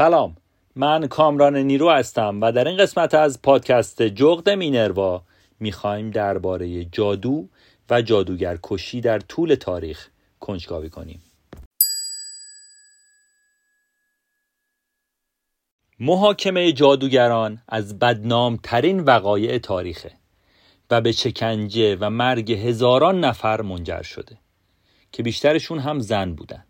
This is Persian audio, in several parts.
سلام. من کامران نیرو هستم و در این قسمت از پادکست جغد مینروا می‌خوایم درباره جادو و جادوگر کشی در طول تاریخ کنجکاوی کنیم. محاکمه جادوگران از بدنام ترین وقایع تاریخه و به چکنجه و مرگ هزاران نفر منجر شده که بیشترشون هم زن بودن.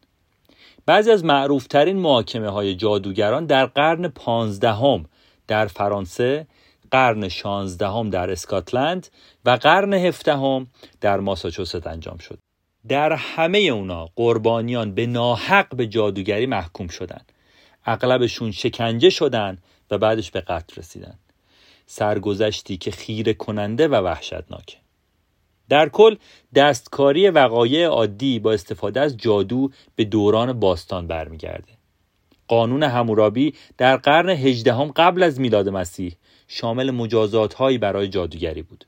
بعضی از معروفترین محاکمه های جادوگران در قرن پانزدهم در فرانسه قرن شانزدهم در اسکاتلند و قرن هفدهم در ماساچوست انجام شد. در همه اونا قربانیان به ناحق به جادوگری محکوم شدند. اغلبشون شکنجه شدن و بعدش به قتل رسیدن سرگذشتی که خیره کننده و وحشتناکه. در کل دستکاری وقایع عادی با استفاده از جادو به دوران باستان برمیگرده. قانون همورابی در قرن هجدهم قبل از میلاد مسیح شامل مجازات هایی برای جادوگری بود.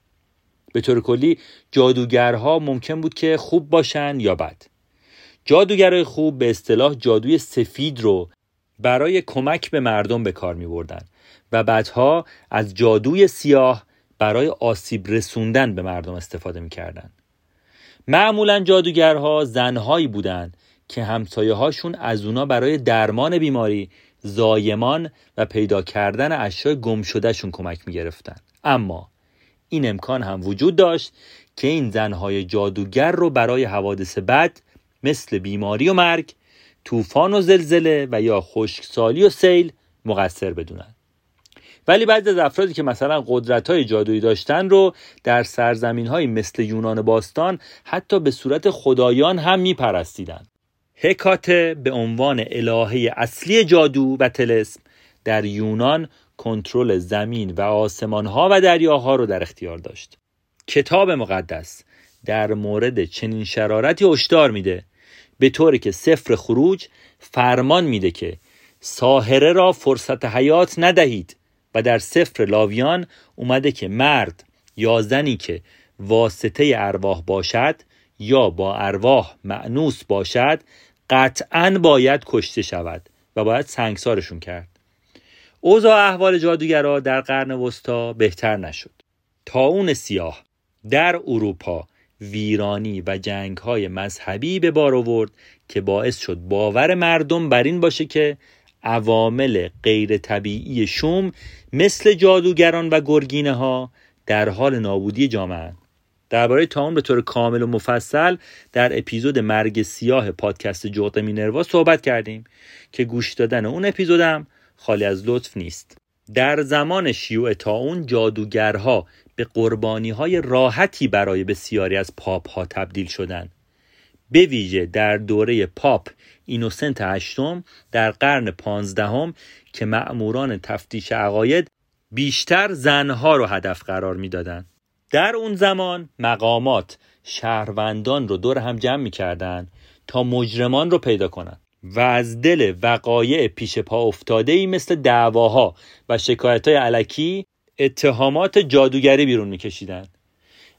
به طور کلی جادوگرها ممکن بود که خوب باشن یا بد. جادوگرای خوب به اصطلاح جادوی سفید رو برای کمک به مردم به کار می بردن و بعدها از جادوی سیاه برای آسیب رسوندن به مردم استفاده می کردن. معمولا جادوگرها زنهایی بودند که همسایه هاشون از اونا برای درمان بیماری زایمان و پیدا کردن اشیاء گم شدهشون کمک می گرفتن. اما این امکان هم وجود داشت که این زنهای جادوگر رو برای حوادث بد مثل بیماری و مرگ طوفان و زلزله و یا خشکسالی و سیل مقصر بدونن ولی بعضی از افرادی که مثلا قدرت های جادویی داشتن رو در سرزمین های مثل یونان باستان حتی به صورت خدایان هم میپرستیدند هکاته به عنوان الهه اصلی جادو و تلسم در یونان کنترل زمین و آسمان ها و دریاها رو در اختیار داشت. کتاب مقدس در مورد چنین شرارتی هشدار میده به طوری که سفر خروج فرمان میده که ساهره را فرصت حیات ندهید. و در سفر لاویان اومده که مرد یا زنی که واسطه ارواح باشد یا با ارواح معنوس باشد قطعا باید کشته شود و باید سنگسارشون کرد. اوضاع احوال جادوگرا در قرن وسطا بهتر نشد. تا اون سیاه در اروپا ویرانی و جنگ های مذهبی به بار آورد که باعث شد باور مردم بر این باشه که عوامل غیر طبیعی شوم مثل جادوگران و گرگینه ها در حال نابودی جامعه درباره تاون به طور کامل و مفصل در اپیزود مرگ سیاه پادکست جغد مینروا صحبت کردیم که گوش دادن اون اپیزودم خالی از لطف نیست. در زمان شیوع تاون جادوگرها به قربانی های راحتی برای بسیاری از پاپ ها تبدیل شدند. به ویژه در دوره پاپ اینوسنت هشتم در قرن پانزدهم که مأموران تفتیش عقاید بیشتر زنها رو هدف قرار می‌دادند. در اون زمان مقامات شهروندان رو دور هم جمع می‌کردن تا مجرمان رو پیدا کنند و از دل وقایع پیش پا افتاده ای مثل دعواها و شکایت های علکی اتهامات جادوگری بیرون میکشیدن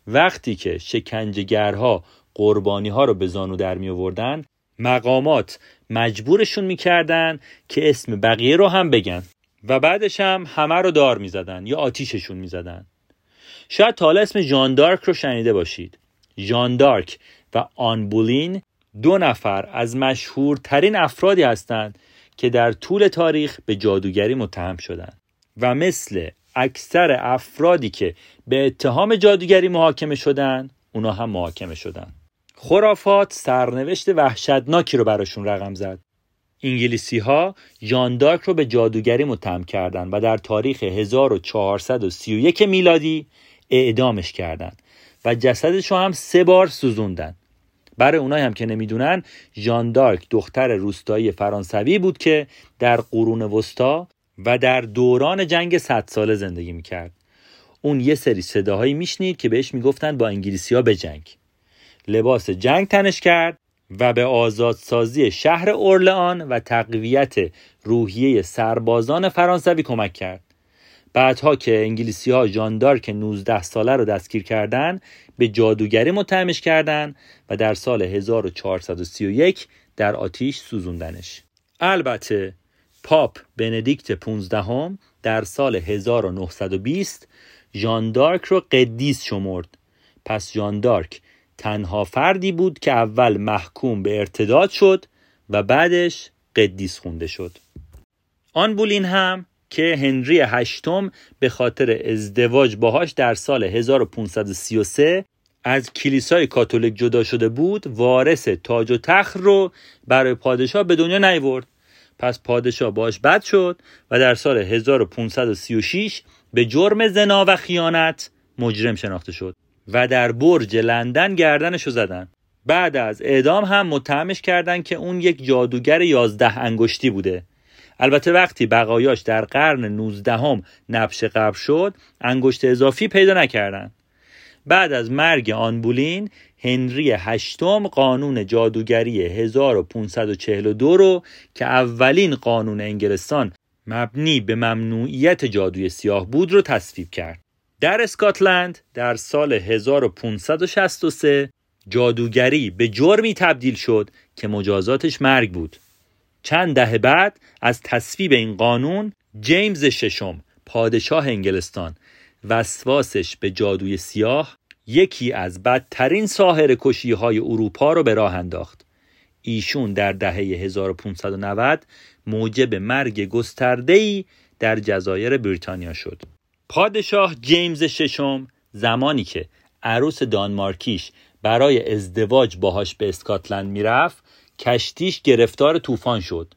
وقتی که شکنجهگرها قربانی ها رو به زانو در می آوردن مقامات مجبورشون می‌کردن که اسم بقیه رو هم بگن و بعدش هم همه رو دار می‌زدن یا آتیششون می‌زدن. شاید تا اسم جان دارک رو شنیده باشید. جان دارک و آنبولین دو نفر از مشهورترین افرادی هستند که در طول تاریخ به جادوگری متهم شدند و مثل اکثر افرادی که به اتهام جادوگری محاکمه شدند اونا هم محاکمه شدند. خرافات سرنوشت وحشتناکی رو براشون رقم زد. انگلیسی ها جان دارک رو به جادوگری متهم کردند و در تاریخ 1431 میلادی اعدامش کردند و جسدش رو هم سه بار سوزوندن. برای اونایی هم که نمی‌دونن ژان دارک دختر روستایی فرانسوی بود که در قرون وسطا و در دوران جنگ صد ساله زندگی می‌کرد. اون یه سری صداهایی میشنید که بهش می‌گفتن با انگلیسی ها به جنگ. لباس جنگ تنش کرد و به آزادسازی شهر اورلئان و تقویت روحیه سربازان فرانسوی کمک کرد. بعدها که انگلیسی ها جاندار که 19 ساله رو دستگیر کردند به جادوگری متهمش کردند و در سال 1431 در آتیش سوزوندنش. البته پاپ بندیکت 15 در سال 1920 ژان دارک رو قدیس شمرد. پس ژان دارک تنها فردی بود که اول محکوم به ارتداد شد و بعدش قدیس خونده شد. آن بولین هم که هنری هشتم به خاطر ازدواج باهاش در سال 1533 از کلیسای کاتولیک جدا شده بود وارث تاج و تخت رو برای پادشاه به دنیا نیورد. پس پادشاه باش بد شد و در سال 1536 به جرم زنا و خیانت مجرم شناخته شد. و در برج لندن گردنشو زدن. بعد از اعدام هم متهمش کردن که اون یک جادوگر یازده انگشتی بوده. البته وقتی بقایاش در قرن 19 هم نبش قبل شد انگشت اضافی پیدا نکردن. بعد از مرگ آنبولین هنری هشتم قانون جادوگری 1542 رو که اولین قانون انگلستان مبنی به ممنوعیت جادوی سیاه بود رو تصویب کرد. در اسکاتلند در سال 1563 جادوگری به جرمی تبدیل شد که مجازاتش مرگ بود. چند دهه بعد از تصویب این قانون جیمز ششم پادشاه انگلستان وسواسش به جادوی سیاه یکی از بدترین ساهر کشی های اروپا رو به راه انداخت. ایشون در دهه 1590 موجب مرگ گسترده‌ای در جزایر بریتانیا شد. پادشاه جیمز ششم زمانی که عروس دانمارکیش برای ازدواج باهاش به اسکاتلند می‌رفت کشتیش گرفتار طوفان شد.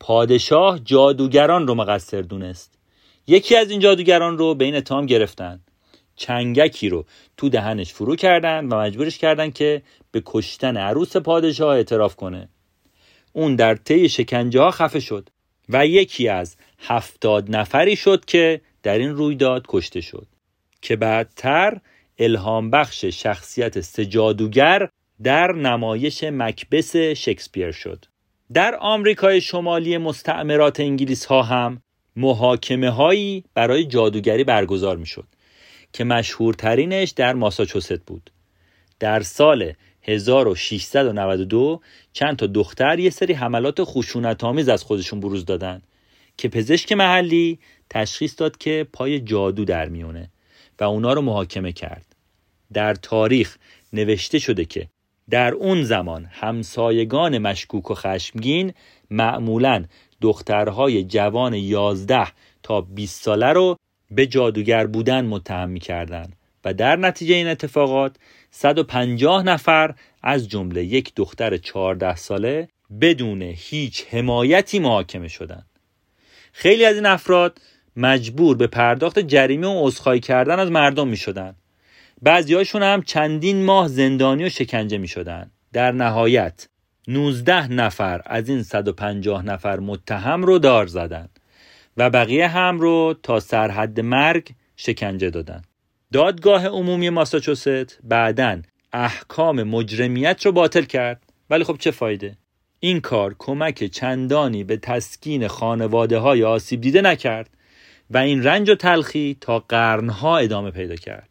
پادشاه جادوگران رو مقصر دونست. یکی از این جادوگران رو بین تام گرفتن. چنگکی رو تو دهنش فرو کردن و مجبورش کردن که به کشتن عروس پادشاه اعتراف کنه. اون در طی شکنجه ها خفه شد و یکی از هفتاد نفری شد که در این رویداد کشته شد که بعدتر الهام بخش شخصیت سجادوگر در نمایش مکبس شکسپیر شد. در آمریکای شمالی مستعمرات انگلیس ها هم محاکمه هایی برای جادوگری برگزار می شد که مشهورترینش در ماساچوست بود. در سال 1692 چند تا دختر یه سری حملات خشونت آمیز از خودشون بروز دادن که پزشک محلی تشخیص داد که پای جادو در میونه و اونا رو محاکمه کرد در تاریخ نوشته شده که در اون زمان همسایگان مشکوک و خشمگین معمولا دخترهای جوان 11 تا 20 ساله رو به جادوگر بودن متهم کردن و در نتیجه این اتفاقات 150 نفر از جمله یک دختر 14 ساله بدون هیچ حمایتی محاکمه شدند. خیلی از این افراد مجبور به پرداخت جریمه و عذرخواهی کردن از مردم می شدن. بعضیاشون هم چندین ماه زندانی و شکنجه می شدن. در نهایت 19 نفر از این 150 نفر متهم رو دار زدن و بقیه هم رو تا سرحد مرگ شکنجه دادن. دادگاه عمومی ماساچوست بعدا احکام مجرمیت رو باطل کرد ولی خب چه فایده این کار کمک چندانی به تسکین خانواده های آسیب دیده نکرد و این رنج و تلخی تا قرنها ادامه پیدا کرد.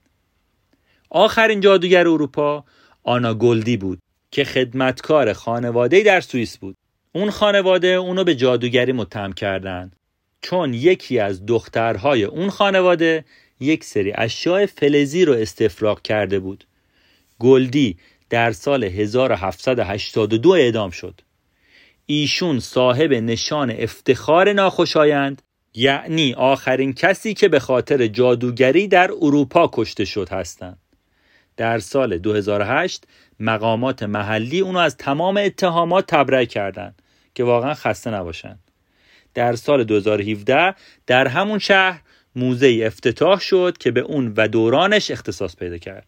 آخرین جادوگر اروپا آنا گلدی بود که خدمتکار خانواده در سوئیس بود. اون خانواده اونو به جادوگری متهم کردند. چون یکی از دخترهای اون خانواده یک سری اشیاء فلزی رو استفراغ کرده بود. گلدی در سال 1782 اعدام شد. ایشون صاحب نشان افتخار ناخوشایند یعنی آخرین کسی که به خاطر جادوگری در اروپا کشته شد هستند. در سال 2008 مقامات محلی اونو از تمام اتهامات تبرئه کردند که واقعا خسته نباشند. در سال 2017 در همون شهر موزه افتتاح شد که به اون و دورانش اختصاص پیدا کرد.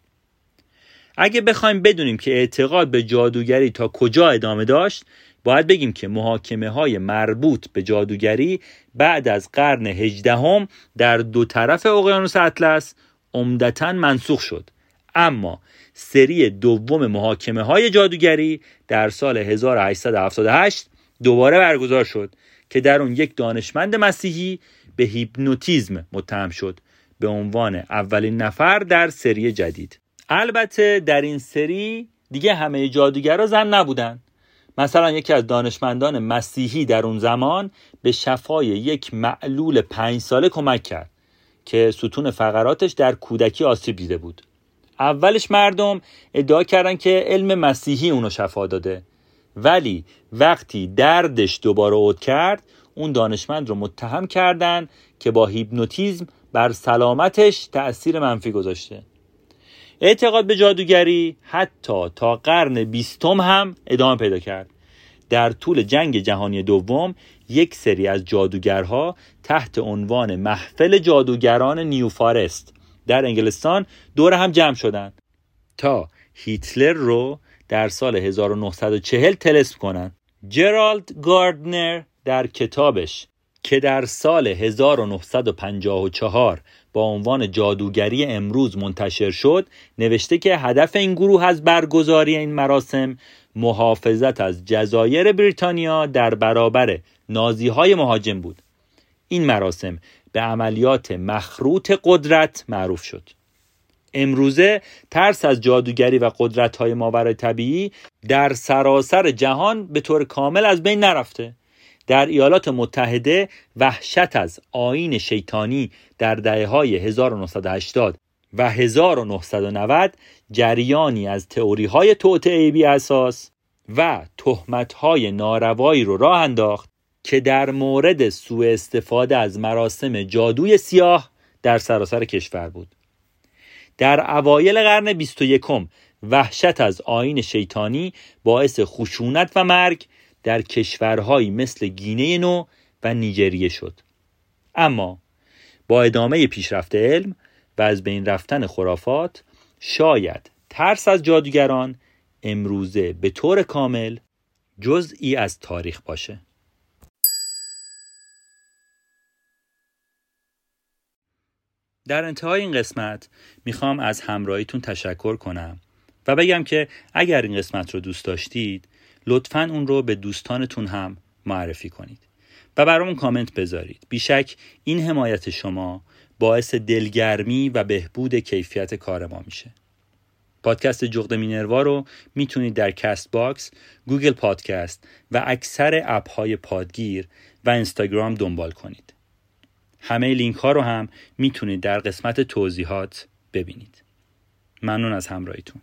اگه بخوایم بدونیم که اعتقاد به جادوگری تا کجا ادامه داشت باید بگیم که محاکمه های مربوط به جادوگری بعد از قرن هجدهم در دو طرف اقیانوس اطلس عمدتا منسوخ شد. اما سری دوم محاکمه های جادوگری در سال 1878 دوباره برگزار شد که در اون یک دانشمند مسیحی به هیپنوتیزم متهم شد به عنوان اولین نفر در سری جدید. البته در این سری دیگه همه جادوگرا زن نبودن. مثلا یکی از دانشمندان مسیحی در اون زمان به شفای یک معلول پنج ساله کمک کرد که ستون فقراتش در کودکی آسیب دیده بود. اولش مردم ادعا کردن که علم مسیحی اونو شفا داده. ولی وقتی دردش دوباره عود کرد اون دانشمند رو متهم کردند که با هیپنوتیزم بر سلامتش تأثیر منفی گذاشته. اعتقاد به جادوگری حتی تا قرن بیستم هم ادامه پیدا کرد. در طول جنگ جهانی دوم یک سری از جادوگرها تحت عنوان محفل جادوگران نیو فارست در انگلستان دور هم جمع شدند تا هیتلر رو در سال 1940 تلسم کنند. جرالد گاردنر در کتابش که در سال 1954 با عنوان جادوگری امروز منتشر شد نوشته که هدف این گروه از برگزاری این مراسم محافظت از جزایر بریتانیا در برابر نازی های مهاجم بود. این مراسم به عملیات مخروط قدرت معروف شد. امروزه ترس از جادوگری و قدرت های ماورای طبیعی در سراسر جهان به طور کامل از بین نرفته. در ایالات متحده وحشت از آین شیطانی در دهه های 1980 و 1990 جریانی از تئوری های توطعه بی اساس و تهمت های ناروایی رو راه انداخت که در مورد سوء استفاده از مراسم جادوی سیاه در سراسر کشور بود. در اوایل قرن 21 وحشت از آین شیطانی باعث خشونت و مرگ در کشورهایی مثل گینه نو و نیجریه شد. اما با ادامه پیشرفت علم و از بین رفتن خرافات شاید ترس از جادوگران امروزه به طور کامل جزئی از تاریخ باشه. در انتهای این قسمت می‌خوام از همراهیتون تشکر کنم و بگم که اگر این قسمت رو دوست داشتید لطفا اون رو به دوستانتون هم معرفی کنید و برامون کامنت بذارید بیشک این حمایت شما باعث دلگرمی و بهبود کیفیت کار ما میشه پادکست جغد مینروا رو می‌تونید در Castbox، گوگل پادکست و اکثر اپ های پادگیر و اینستاگرام دنبال کنید. همه لینک ها رو هم می‌تونید در قسمت توضیحات ببینید. ممنون از همراهیتون.